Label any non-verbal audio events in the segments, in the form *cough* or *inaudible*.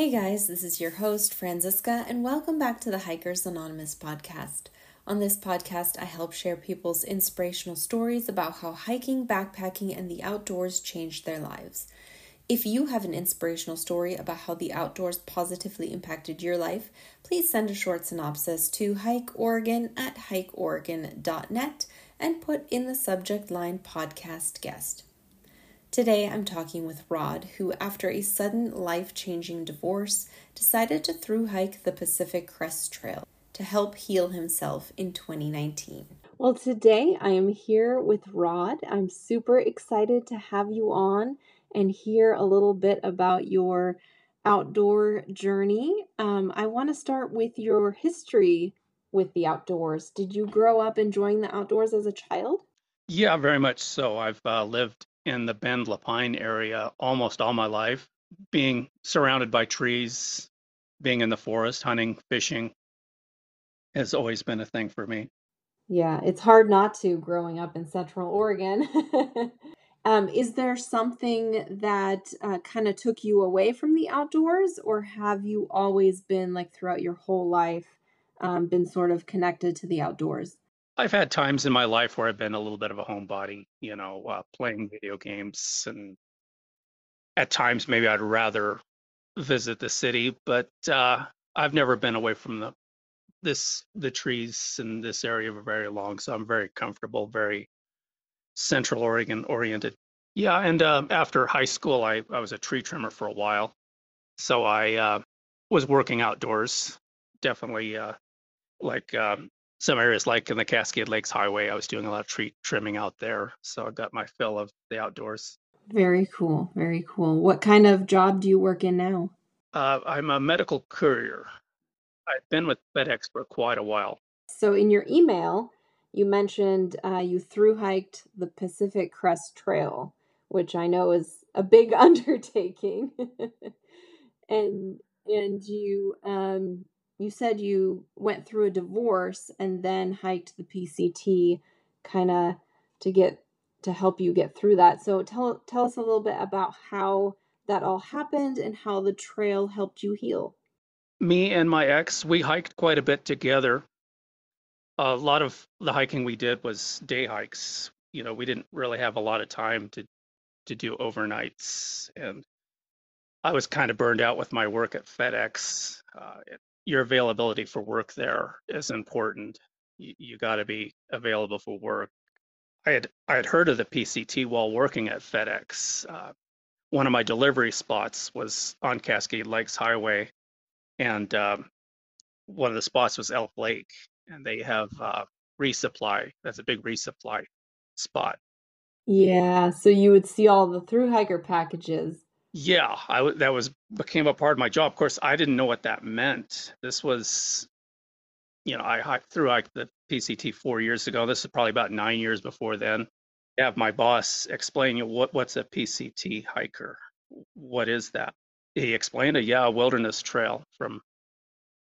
Hey guys, this is your host, Franziska, and welcome back to the Hikers Anonymous podcast. On this podcast, I help share people's inspirational stories about how hiking, backpacking, and the outdoors changed their lives. If you have an inspirational story about how the outdoors positively impacted your life, please send a short synopsis to hikeoregon at hikeoregon.net and put in the subject line podcast guest. Today I'm talking with Rod, who, after a sudden life changing divorce, decided to through hike the Pacific Crest Trail to help heal himself in 2019. Well, today I am here with Rod. I'm super excited to have you on and hear a little bit about your outdoor journey. Um, I want to start with your history with the outdoors. Did you grow up enjoying the outdoors as a child? Yeah, very much so. I've uh, lived in the Bend La Pine area almost all my life, being surrounded by trees, being in the forest, hunting, fishing has always been a thing for me. Yeah, it's hard not to growing up in Central Oregon. *laughs* um, is there something that uh, kind of took you away from the outdoors, or have you always been like throughout your whole life um, been sort of connected to the outdoors? I've had times in my life where I've been a little bit of a homebody, you know, uh, playing video games, and at times maybe I'd rather visit the city, but uh, I've never been away from the this the trees in this area for very long, so I'm very comfortable, very Central Oregon oriented. Yeah, and uh, after high school, I I was a tree trimmer for a while, so I uh, was working outdoors. Definitely, uh, like um, some areas like in the Cascade Lakes Highway, I was doing a lot of tree trimming out there, so I got my fill of the outdoors. Very cool, very cool. What kind of job do you work in now? Uh, I'm a medical courier. I've been with FedEx for quite a while. So, in your email, you mentioned uh, you through hiked the Pacific Crest Trail, which I know is a big *laughs* undertaking, *laughs* and and you um, you said you went through a divorce and then hiked the PCT, kind of to get to help you get through that. So tell tell us a little bit about how that all happened and how the trail helped you heal me and my ex, we hiked quite a bit together. A lot of the hiking we did was day hikes. You know, we didn't really have a lot of time to to do overnights, and I was kind of burned out with my work at FedEx. Uh, your availability for work there is important. You, you got to be available for work. I had I had heard of the PCT while working at FedEx. Uh, one of my delivery spots was on Cascade Lakes Highway, and um, one of the spots was Elk Lake, and they have uh, resupply. That's a big resupply spot. Yeah, so you would see all the through hiker packages. Yeah, I that was became a part of my job. Of course, I didn't know what that meant. This was, you know, I hiked through hiked the PCT four years ago. This is probably about nine years before then. Have my boss explain you what what's a PCT hiker. What is that? he explained it. Yeah, a wilderness trail from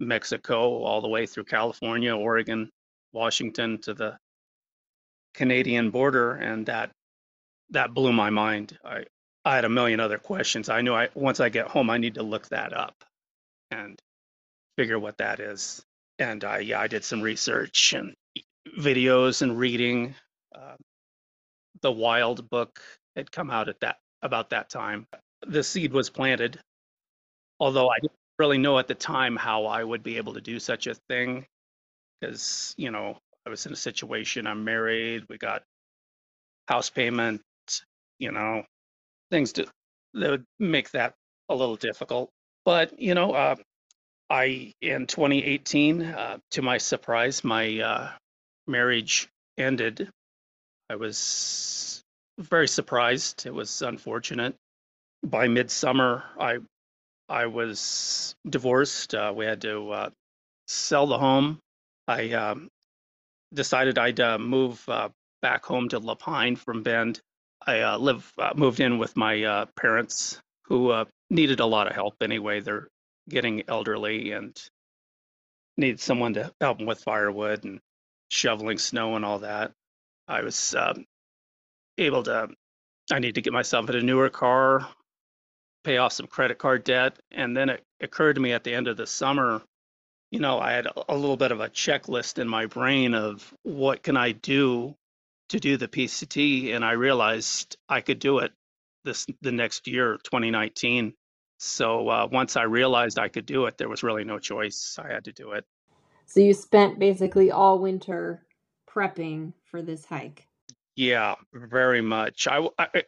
Mexico all the way through California, Oregon, Washington to the Canadian border, and that that blew my mind. I I had a million other questions. I knew I once I get home, I need to look that up and figure what that is. And I yeah, I did some research and videos and reading. Uh, the Wild book had come out at that about that time. The seed was planted although I didn't really know at the time how I would be able to do such a thing because, you know, I was in a situation, I'm married, we got house payment, you know, things to, that would make that a little difficult. But, you know, uh, I, in 2018, uh, to my surprise, my uh, marriage ended. I was very surprised. It was unfortunate. By midsummer, I I was divorced. Uh, we had to uh, sell the home. I um, decided I'd uh, move back home to La Pine from Bend. I uh, live uh, moved in with my parents, who needed a lot of help anyway. They're getting elderly and need someone to help them with firewood and shoveling snow and all that. I was um, able to. I need to get myself in a newer car pay off some credit card debt, and then it occurred to me at the end of the summer, you know, I had a little bit of a checklist in my brain of what can I do to do the PCT, and I realized I could do it this the next year, 2019. So uh, once I realized I could do it, there was really no choice. I had to do it. So you spent basically all winter prepping for this hike. Yeah, very much. I, I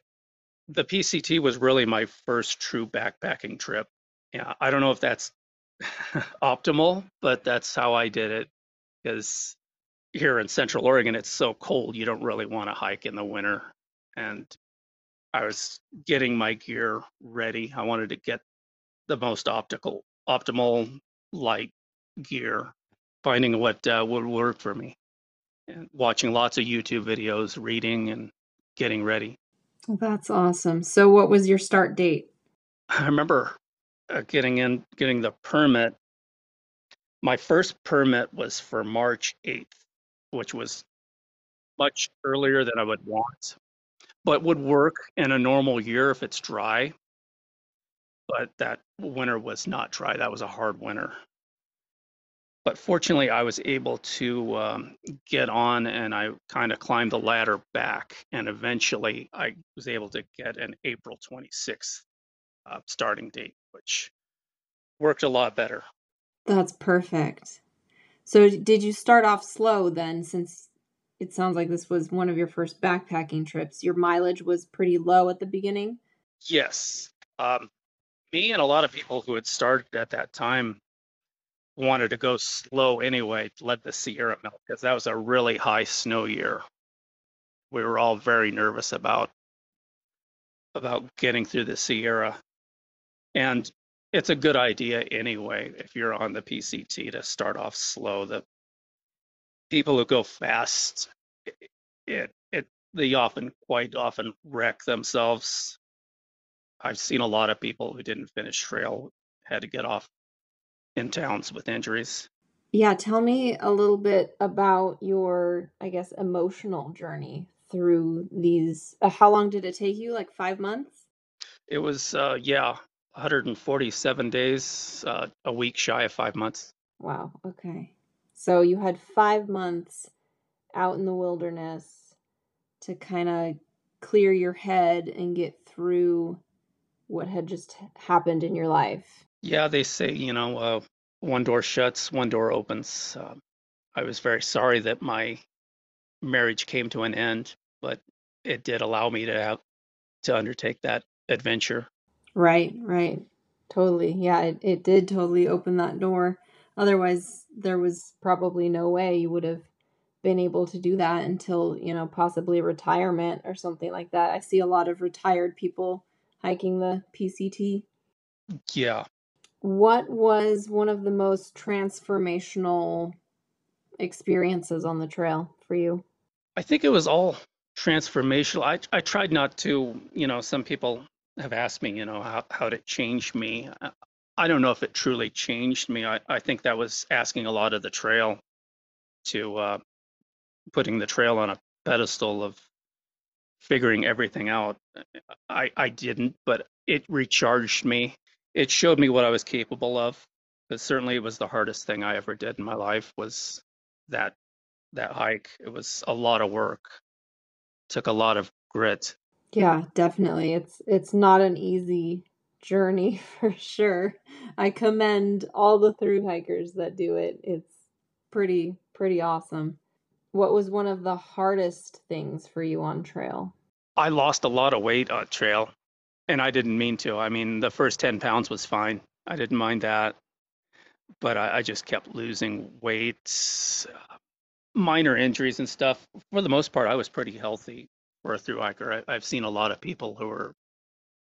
the PCT was really my first true backpacking trip. Yeah, I don't know if that's *laughs* optimal, but that's how I did it because here in Central Oregon it's so cold you don't really want to hike in the winter. And I was getting my gear ready. I wanted to get the most optical optimal light gear, finding what uh, would work for me, and watching lots of YouTube videos, reading, and getting ready. That's awesome. So, what was your start date? I remember uh, getting in, getting the permit. My first permit was for March 8th, which was much earlier than I would want, but would work in a normal year if it's dry. But that winter was not dry. That was a hard winter. But fortunately, I was able to um, get on and I kind of climbed the ladder back. And eventually, I was able to get an April 26th uh, starting date, which worked a lot better. That's perfect. So, did you start off slow then, since it sounds like this was one of your first backpacking trips? Your mileage was pretty low at the beginning? Yes. Um, me and a lot of people who had started at that time wanted to go slow anyway, let the Sierra melt, because that was a really high snow year. We were all very nervous about about getting through the Sierra. And it's a good idea anyway if you're on the PCT to start off slow. The people who go fast, it, it, they often quite often wreck themselves. I've seen a lot of people who didn't finish trail had to get off in towns with injuries. Yeah, tell me a little bit about your, I guess, emotional journey through these. Uh, how long did it take you? Like five months? It was, uh, yeah, 147 days, uh, a week shy of five months. Wow. Okay. So you had five months out in the wilderness to kind of clear your head and get through what had just happened in your life. Yeah, they say, you know, uh, one door shuts, one door opens. Uh, I was very sorry that my marriage came to an end, but it did allow me to have to undertake that adventure. Right, right. Totally. Yeah, it, it did totally open that door. Otherwise, there was probably no way you would have been able to do that until, you know, possibly retirement or something like that. I see a lot of retired people hiking the PCT. Yeah. What was one of the most transformational experiences on the trail for you? I think it was all transformational. I I tried not to, you know, some people have asked me, you know, how, how did it change me? I don't know if it truly changed me. I, I think that was asking a lot of the trail to uh, putting the trail on a pedestal of figuring everything out. I, I didn't, but it recharged me. It showed me what I was capable of. But certainly it was the hardest thing I ever did in my life was that that hike. It was a lot of work. Took a lot of grit yeah, definitely. It's it's not an easy journey *laughs* for sure. I commend all the through hikers that do it. It's pretty pretty awesome. What was one of the hardest things for you on trail? I lost a lot of weight on trail, and I didn't mean to. I mean, the first 10 pounds was fine. I didn't mind that. But I, I just kept losing weight, minor injuries and stuff. For the most part, I was pretty healthy or through hiker. I, have seen a lot of people who are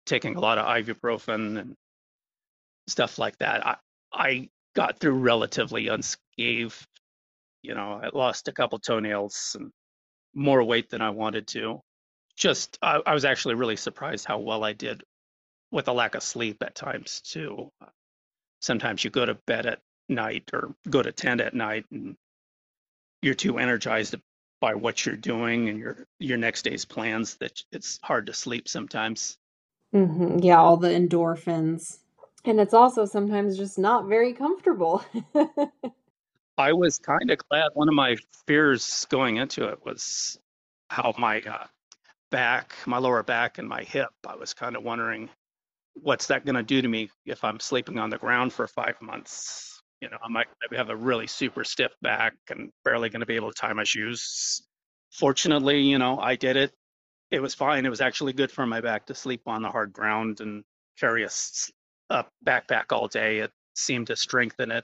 taking a lot of ibuprofen and stuff like that. I, I got through relatively unscathed. You know, I lost a couple toenails and more weight than I wanted to. Just, I, I was actually really surprised how well I did with a lack of sleep at times too. Sometimes you go to bed at night or go to tent at night and you're too energized by what you're doing and your your next day's plans that it's hard to sleep sometimes. Mm-hmm. Yeah, all the endorphins. And it's also sometimes just not very comfortable. *laughs* I was kind of glad. One of my fears going into it was how my uh, back, my lower back, and my hip. I was kind of wondering what's that going to do to me if I'm sleeping on the ground for five months. You know, I might maybe have a really super stiff back and barely going to be able to tie my shoes. Fortunately, you know, I did it. It was fine. It was actually good for my back to sleep on the hard ground and carry a, a backpack all day. It seemed to strengthen it,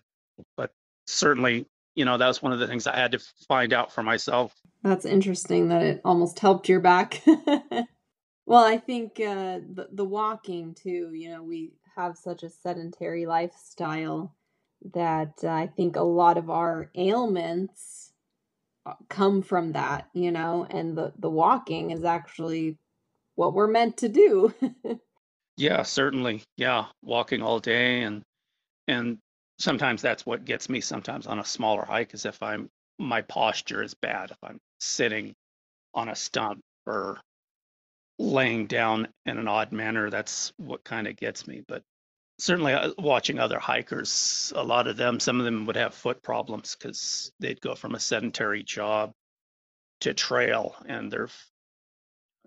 but certainly, you know, that was one of the things I had to find out for myself. That's interesting that it almost helped your back. *laughs* well, I think uh, the, the walking too, you know, we have such a sedentary lifestyle that uh, I think a lot of our ailments uh, come from that, you know, and the, the walking is actually what we're meant to do. *laughs* yeah, certainly. Yeah, walking all day and and sometimes that's what gets me sometimes on a smaller hike is if I'm my posture is bad if I'm sitting on a stump or laying down in an odd manner that's what kind of gets me but certainly uh, watching other hikers a lot of them some of them would have foot problems because they'd go from a sedentary job to trail and they're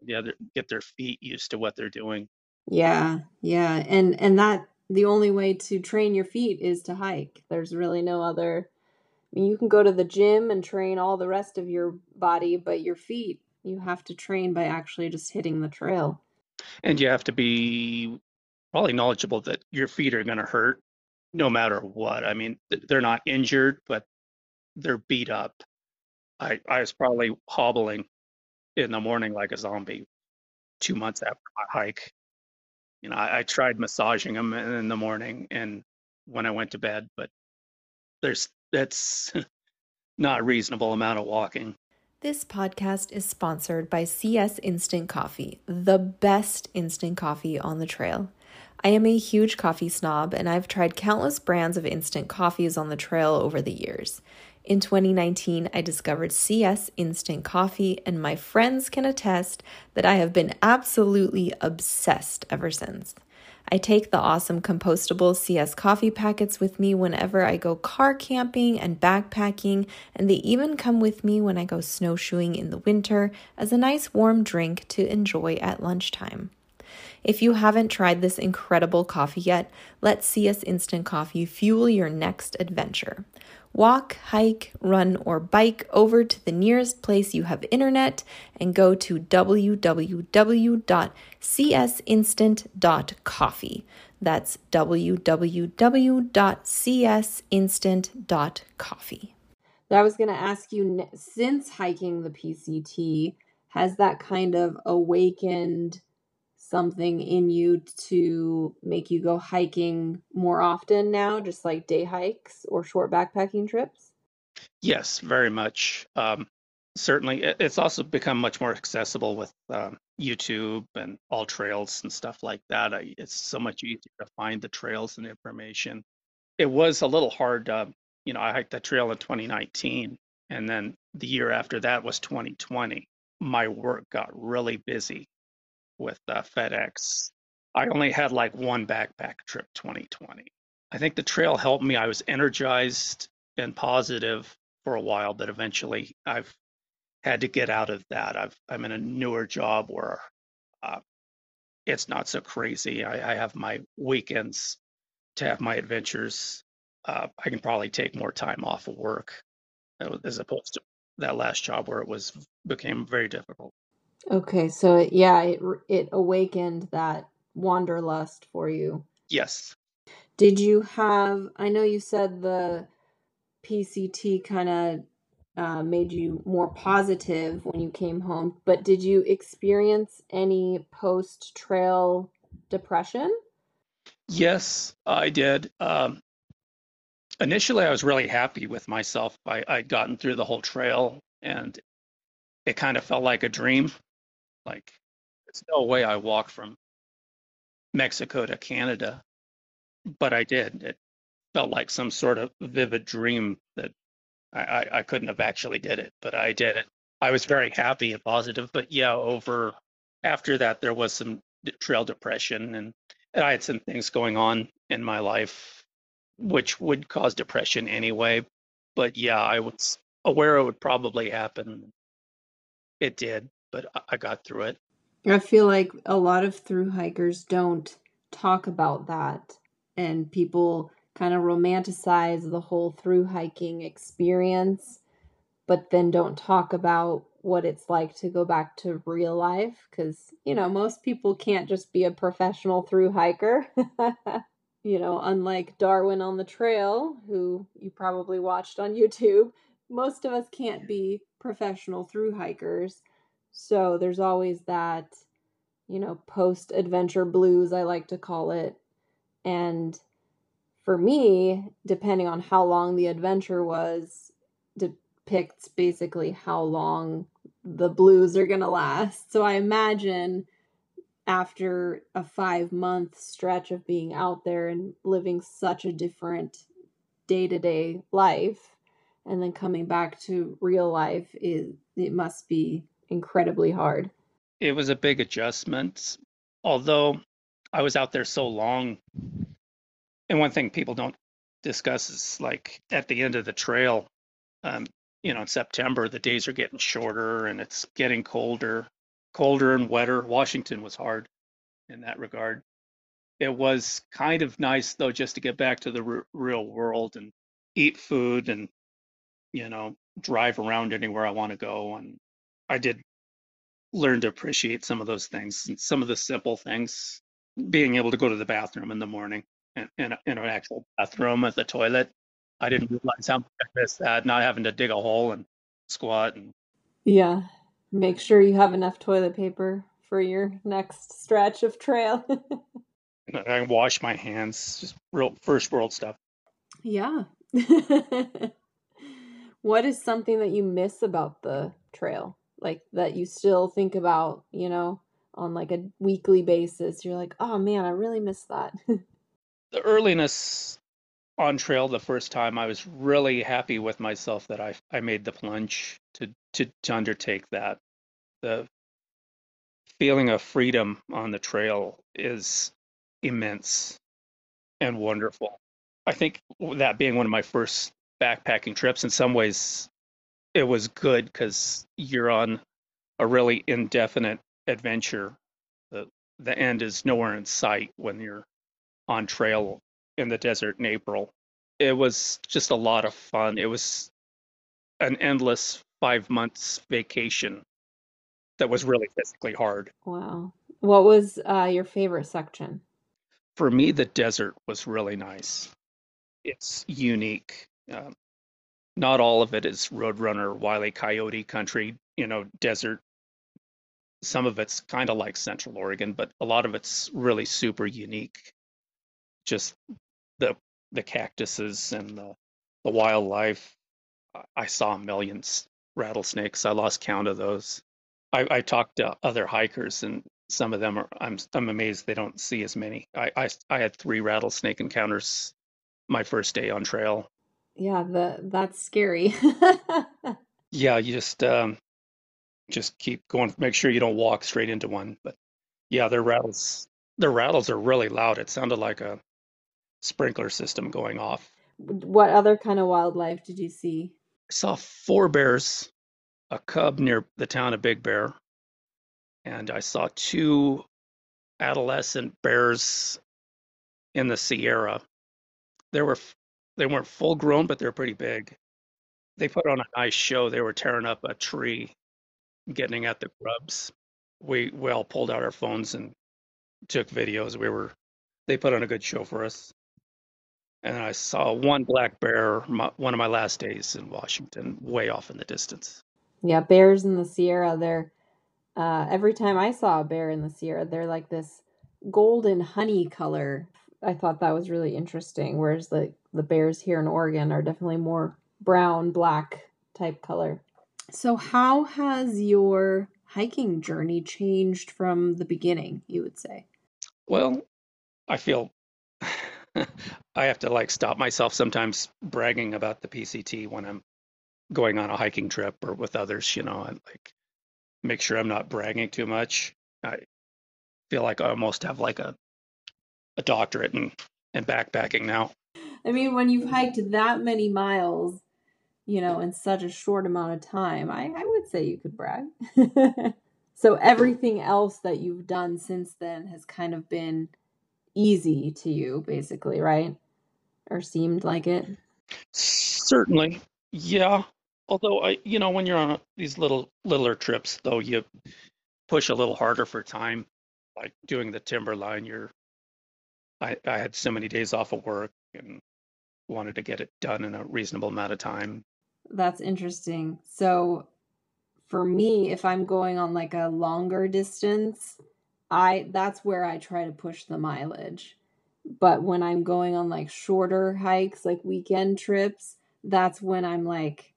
yeah get their feet used to what they're doing yeah yeah and and that the only way to train your feet is to hike. There's really no other. I mean, you can go to the gym and train all the rest of your body, but your feet, you have to train by actually just hitting the trail. And you have to be probably knowledgeable that your feet are going to hurt no matter what. I mean, they're not injured, but they're beat up. I, I was probably hobbling in the morning like a zombie two months after my hike you know, I, I tried massaging them in the morning and when I went to bed, but there's that's *laughs* not a reasonable amount of walking. This podcast is sponsored by CS Instant Coffee, the best instant coffee on the trail. I am a huge coffee snob and I've tried countless brands of instant coffees on the trail over the years. In 2019, I discovered CS Instant Coffee, and my friends can attest that I have been absolutely obsessed ever since. I take the awesome compostable CS coffee packets with me whenever I go car camping and backpacking, and they even come with me when I go snowshoeing in the winter as a nice warm drink to enjoy at lunchtime. If you haven't tried this incredible coffee yet, let CS Instant Coffee fuel your next adventure. Walk, hike, run, or bike over to the nearest place you have internet and go to www.csinstant.coffee. That's www.csinstant.coffee. I was going to ask you since hiking the PCT, has that kind of awakened something in you to make you go hiking more often now, just like day hikes or short backpacking trips? Yes, very much. Um, certainly, it's also become much more accessible with um, YouTube and AllTrails and stuff like that. I, it's so much easier to find the trails and information. It was a little hard. Uh, you know, I hiked that trail in 2019, and then the year after that was 2020. My work got really busy with uh, FedEx. I only had like one backpack trip 2020. I think the trail helped me. I was energized and positive for a while, but eventually I've had to get out of that. I've, I'm in a newer job where uh, it's not so crazy. I, I, have my weekends to have my adventures. Uh, I can probably take more time off of work uh, as opposed to that last job where it was became very difficult. Okay, so it, yeah, it it awakened that wanderlust for you. Yes. Did you have? I know you said the PCT kind of uh, made you more positive when you came home, but did you experience any post trail depression? Yes, I did. Um, initially, I was really happy with myself. I, I'd gotten through the whole trail and it kind of felt like a dream. Like, there's no way I walk from Mexico to Canada, but I did. It felt like some sort of vivid dream that I, I, I couldn't have actually did it, but I did it. I was very happy and positive. But yeah, over after that, there was some trail depression, and I had some things going on in my life which would cause depression anyway. But yeah, I was aware it would probably happen. It did, but I got through it. I feel like a lot of through hikers don't talk about that, and people kind of romanticize the whole through hiking experience, but then don't talk about what it's like to go back to real life because, you know, most people can't just be a professional through hiker. *laughs* you know, unlike Darwin on the Trail, who you probably watched on *laughs* YouTube, most of us can't be professional through hikers. So there's always that, you know, post adventure blues, I like to call it. And for me, depending on how long the adventure was, depicts basically how long the blues are going to last. So I imagine after a five month stretch of being out there and living such a different day to day life and then coming back to real life is it must be incredibly hard it was a big adjustment although i was out there so long and one thing people don't discuss is like at the end of the trail um, you know in september the days are getting shorter and it's getting colder colder and wetter. Washington was hard in that regard. It was kind of nice though, just to get back to the r- real world and eat food and you know drive around anywhere I want to go. And I did learn to appreciate some of those things and some of the simple things. Being able to go to the bathroom in the morning in, in, in an actual bathroom at the toilet. I didn't realize how much I missed that, not having to dig a hole and squat and yeah Make sure you have enough toilet paper for your next stretch of trail. I wash my hands, just real first world stuff. Yeah. *laughs* what is something that you miss about the trail? Like that you still think about, you know, on like a weekly basis. You're like, "Oh man, I really miss that." *laughs* the earliness on trail the first time, I was really happy with myself that I I made the plunge to to to undertake that. The feeling of freedom on the trail is immense and wonderful. I think that being one of my first backpacking trips, in some ways, it was good because you're on a really indefinite adventure. The the end is nowhere in sight when you're on trail in the desert in April. It was just a lot of fun. It was an endless five months vacation that was really physically hard. Wow. What was uh, your favorite section? For me, the desert was really nice. It's unique. Um, not all of it is Roadrunner, Wile. Coyote country, you know, desert. Some of it's kind of like Central Oregon, but a lot of it's really super unique. Just the the cactuses and the, the wildlife. I saw millions rattlesnakes. I lost count of those. I, I talked to other hikers, and some of them are. I'm I'm amazed they don't see as many. I I, I had three rattlesnake encounters my first day on trail. Yeah, the that's scary. *laughs* yeah, you just um, just keep going. Make sure you don't walk straight into one. But yeah, their rattles their rattles are really loud. It sounded like a sprinkler system going off. What other kind of wildlife did you see? I saw four bears, a cub near the town of Big Bear, and I saw two adolescent bears in the Sierra. There were they weren't full grown, but they're pretty big. They put on a nice show. They were tearing up a tree, getting at the grubs. We we all pulled out our phones and took videos. We were they put on a good show for us and I saw one black bear my, one of my last days in Washington, way off in the distance. Yeah, bears in the Sierra. They're uh, every time I saw a bear in the Sierra, they're like this golden honey color. I thought that was really interesting. Whereas the the bears here in Oregon are definitely more brown, black type color. So, how has your hiking journey changed from the beginning? You would say. Well, I feel *laughs* I have to like stop myself sometimes bragging about the PCT when I'm going on a hiking trip or with others, you know, and like make sure I'm not bragging too much. I feel like I almost have like a a doctorate in, in backpacking now. I mean, when you've hiked that many miles, you know, in such a short amount of time, I, I would say you could brag. *laughs* so everything else that you've done since then has kind of been easy to you, basically, right? Or seemed like it? Certainly. Yeah. Although I, you know, when you're on these little littler trips, though, you push a little harder for time. Like doing the timberline, you're. I I had so many days off of work and wanted to get it done in a reasonable amount of time. That's interesting. So for me, if I'm going on like a longer distance, I that's where I try to push the mileage. But when I'm going on like shorter hikes, like weekend trips, that's when I'm like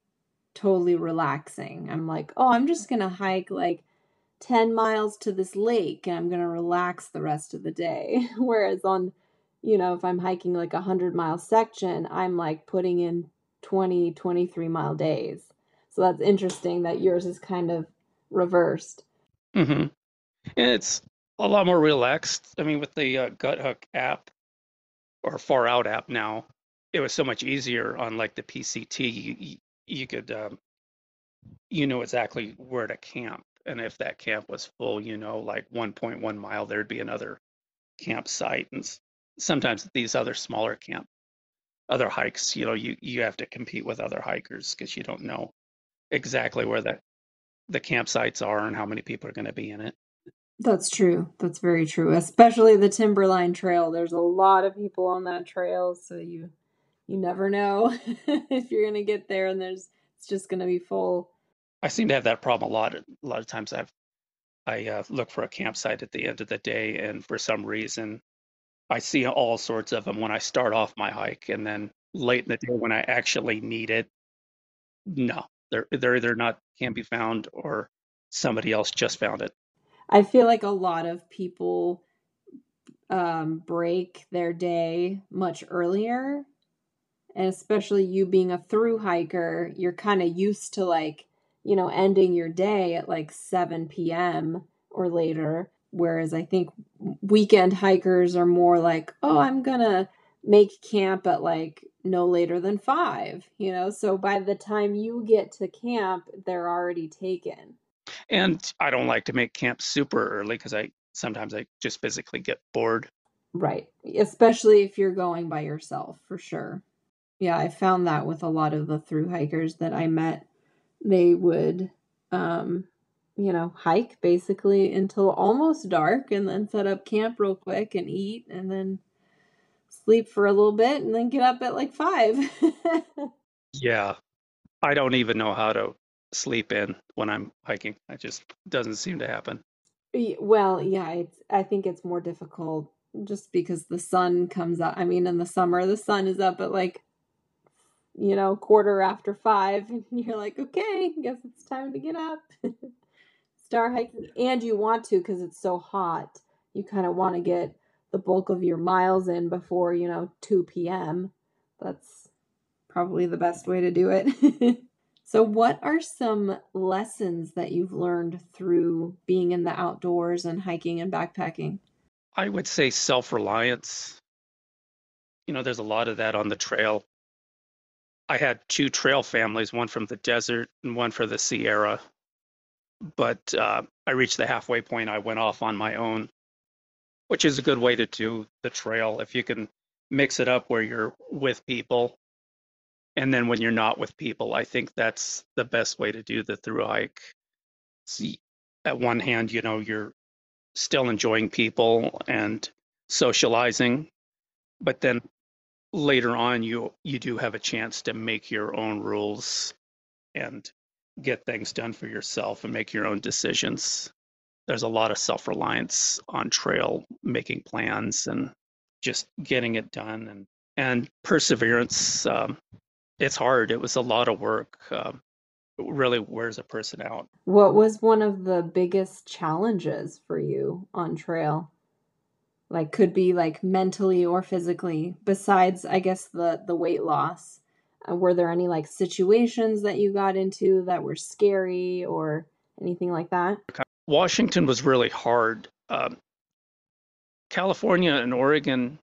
totally relaxing. I'm like, "Oh, I'm just going to hike like 10 miles to this lake and I'm going to relax the rest of the day." *laughs* Whereas on you know, if I'm hiking like a 100 mile section, I'm like putting in 20, 23 mile days. So that's interesting that yours is kind of reversed. Mm-hmm. And it's a lot more relaxed. I mean, with the uh, Guthook app or Far Out app now, it was so much easier on like the PCT. You, you could, um, you know exactly where to camp. And if that camp was full, you know, like 1.1 mile, there'd be another campsite. And sometimes these other smaller camp, other hikes, you know, you, you have to compete with other hikers because you don't know exactly where the, the campsites are and how many people are going to be in it. That's true. That's very true. Especially the Timberline Trail. There's a lot of people on that trail, so you you never know *laughs* if you're gonna get there and there's it's just gonna be full. I seem to have that problem a lot. A lot of times I've I uh, look for a campsite at the end of the day, and for some reason, I see all sorts of them when I start off my hike, and then late in the day when I actually need it, no, they're they're either not can't be found or somebody else just found it. I feel like a lot of people um, break their day much earlier. And especially you being a through hiker, you're kind of used to like, you know, ending your day at like 7 p.m. or later. Whereas I think weekend hikers are more like, oh, I'm going to make camp at like no later than five, you know? So by the time you get to camp, they're already taken. And I don't like to make camp super early because I sometimes I just physically get bored. Right. Especially if you're going by yourself, for sure. Yeah, I found that with a lot of the through hikers that I met. They would, um, you know, hike basically until almost dark and then set up camp real quick and eat and then sleep for a little bit and then get up at like five. *laughs* yeah. I don't even know how to sleep in when I'm hiking. It just doesn't seem to happen. Well, yeah, it's I think it's more difficult just because the sun comes up. I mean, in the summer, the sun is up at like you know, quarter after 5 *laughs* and you're like, "Okay, I guess it's time to get up." *laughs* Start hiking and you want to cuz it's so hot. You kind of want to get the bulk of your miles in before, you know, 2 p.m. That's probably the best way to do it. *laughs* So, what are some lessons that you've learned through being in the outdoors and hiking and backpacking? I would say self reliance. You know, there's a lot of that on the trail. I had two trail families, one from the desert and one for the Sierra. But uh, I reached the halfway point. I went off on my own, which is a good way to do the trail. If you can mix it up where you're with people and then when you're not with people i think that's the best way to do the through hike see at one hand you know you're still enjoying people and socializing but then later on you you do have a chance to make your own rules and get things done for yourself and make your own decisions there's a lot of self-reliance on trail making plans and just getting it done and and perseverance um, it's hard. It was a lot of work. Um, it really wears a person out. What was one of the biggest challenges for you on trail? Like could be like mentally or physically besides I guess the the weight loss. Uh, were there any like situations that you got into that were scary or anything like that? Washington was really hard. Um, California and Oregon,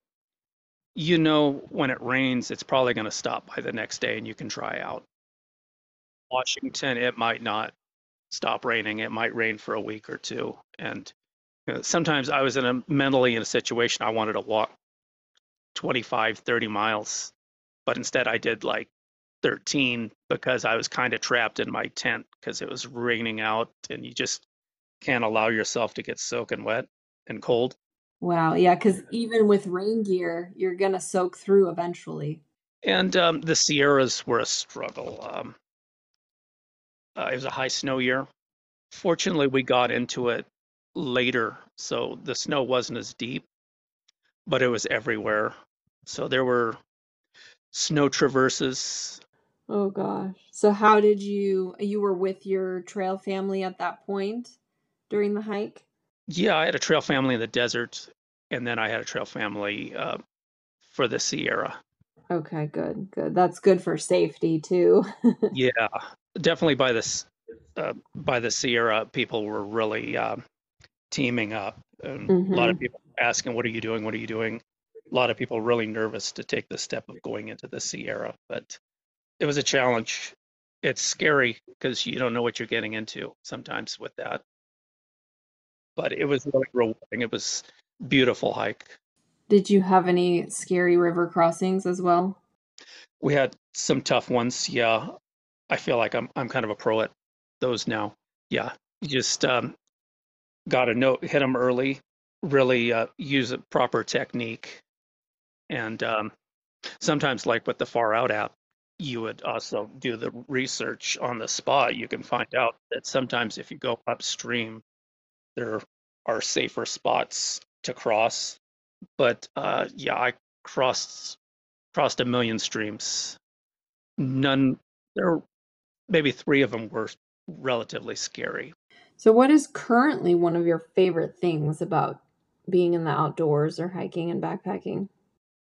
you know when it rains, it's probably going to stop by the next day and you can dry out. Washington, it might not stop raining. It might rain for a week or two. And you know, sometimes I was in a mentally in a situation I wanted to walk 25, 30 miles, but instead I did like 13 because I was kind of trapped in my tent because it was raining out and you just can't allow yourself to get soaking wet and cold. Wow. Yeah. Because even with rain gear, you're going to soak through eventually. And um, the Sierras were a struggle. Um, uh, it was a high snow year. Fortunately, we got into it later, so the snow wasn't as deep, but it was everywhere. So there were snow traverses. Oh gosh. So how did you you were with your trail family at that point during the hike? Yeah, I had a trail family in the desert, and then I had a trail family uh, for the Sierra. Okay, good, good. That's good for safety too. *laughs* yeah, definitely by this uh, by the Sierra, people were really uh, teaming up. And mm-hmm. A lot of mm-hmm. people asking, "What are you doing? What are you doing?" A lot of people really nervous to take the step of going into the Sierra, but it was a challenge. It's scary because you don't know what you're getting into sometimes with that. But it was really rewarding. It was beautiful hike. Did you have any scary river crossings as well? We had some tough ones. Yeah, I feel like I'm I'm kind of a pro at those now. Yeah, you just um, got to know hit them early, really uh, use a proper technique, and um, sometimes like with the Far Out app, you would also do the research on the spot. You can find out that sometimes if you go upstream, there are safer spots to cross. But uh, yeah, I crossed crossed a million streams. None there maybe three of them were relatively scary. So, what is currently one of your favorite things about being in the outdoors or hiking and backpacking?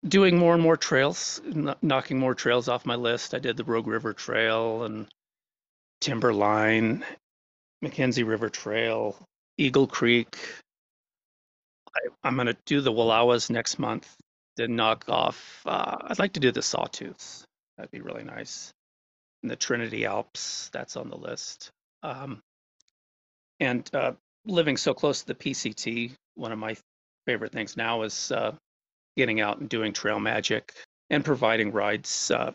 Doing more and more trails, knocking more trails off my list. I did the Rogue River Trail and Timberline, McKenzie River Trail, Eagle Creek. I, am going to do the Wallowas next month. Then knock off. Uh, I'd like to do the Sawtooths. That'd be really nice in the Trinity Alps. That's on the list. Um, and uh, living so close to the PCT, one of my favorite things now is uh, getting out and doing trail magic and providing rides. Uh,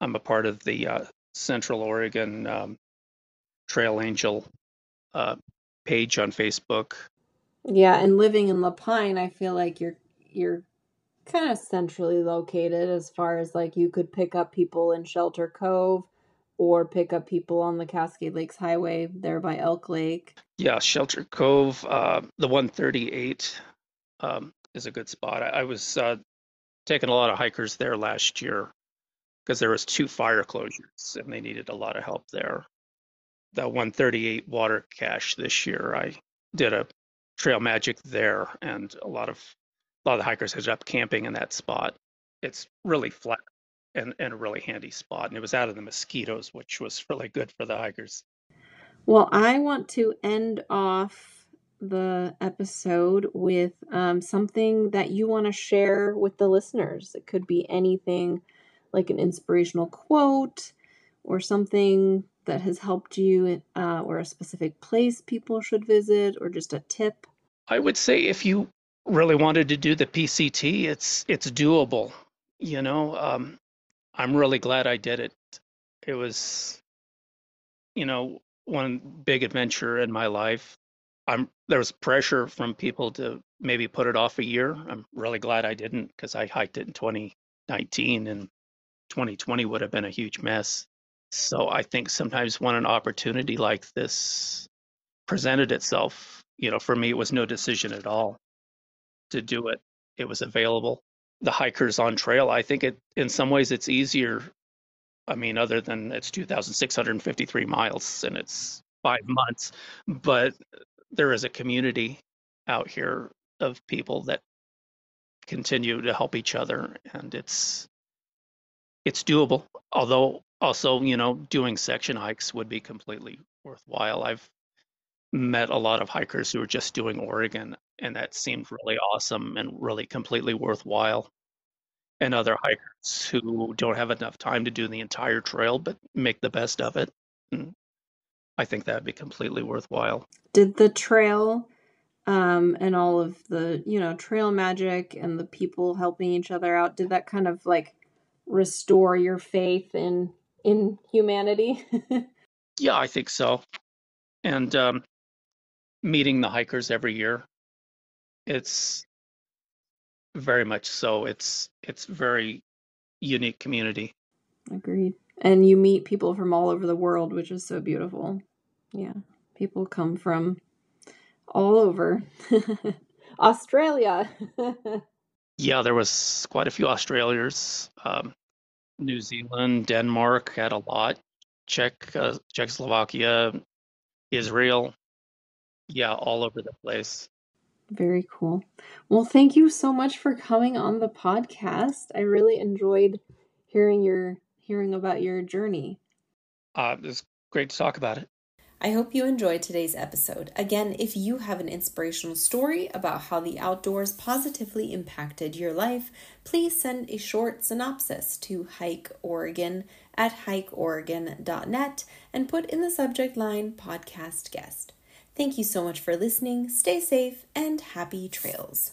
I'm a part of the uh, Central Oregon um, Trail Angel uh, page on Facebook. Yeah, and living in La Pine, I feel like you're you're kind of centrally located as far as like you could pick up people in Shelter Cove or pick up people on the Cascade Lakes Highway there by Elk Lake. Yeah, Shelter Cove, uh, the 138 um, is a good spot. I, I was uh, taking a lot of hikers there last year because there was two fire closures and they needed a lot of help there. The 138 water cache this year, I did a trail magic there, and a lot of a lot of the hikers ended up camping in that spot. It's really flat and, and a really handy spot. And it was out of the mosquitoes, which was really good for the hikers. Well, I want to end off the episode with um, something that you want to share with the listeners. It could be anything like an inspirational quote or something that has helped you, uh, or a specific place people should visit, or just a tip. I would say if you really wanted to do the PCT, it's it's doable. You know, um, I'm really glad I did it. It was, you know, one big adventure in my life. I'm there was pressure from people to maybe put it off a year. I'm really glad I didn't because I hiked it in 2019 and 2020 would have been a huge mess. So I think sometimes when an opportunity like this presented itself, you know, for me it was no decision at all to do it. It was available the hikers on trail. I think it in some ways it's easier. I mean, other than it's 2,653 miles and it's five months, but there is a community out here of people that continue to help each other, and it's it's doable. Although also, you know, doing section hikes would be completely worthwhile. I've met a lot of hikers who are just doing Oregon, and that seemed really awesome and really completely worthwhile. And other hikers who don't have enough time to do the entire trail but make the best of it. And I think that'd be completely worthwhile. Did the trail um, and all of the, you know, trail magic and the people helping each other out, did that kind of like restore your faith in in humanity? *laughs* yeah, I think so. And um, meeting the hikers every year, it's very much so. It's it's very unique community. Agreed. And you meet people from all over the world, which is so beautiful. Yeah. People come from all over. *laughs* Australia. *laughs* yeah, there was quite a few Australians. Um, New Zealand, Denmark had a lot. Czech, uh, Czechoslovakia, Israel. Yeah, all over the place. Very cool. Well, thank you so much for coming on the podcast. I really enjoyed hearing your hearing about your journey. Uh, it was great to talk about it. I hope you enjoyed today's episode. Again, if you have an inspirational story about how the outdoors positively impacted your life, please send a short synopsis to Hike Oregon at hikeoregon.net and put in the subject line podcast guest. Thank you so much for listening. Stay safe and happy trails.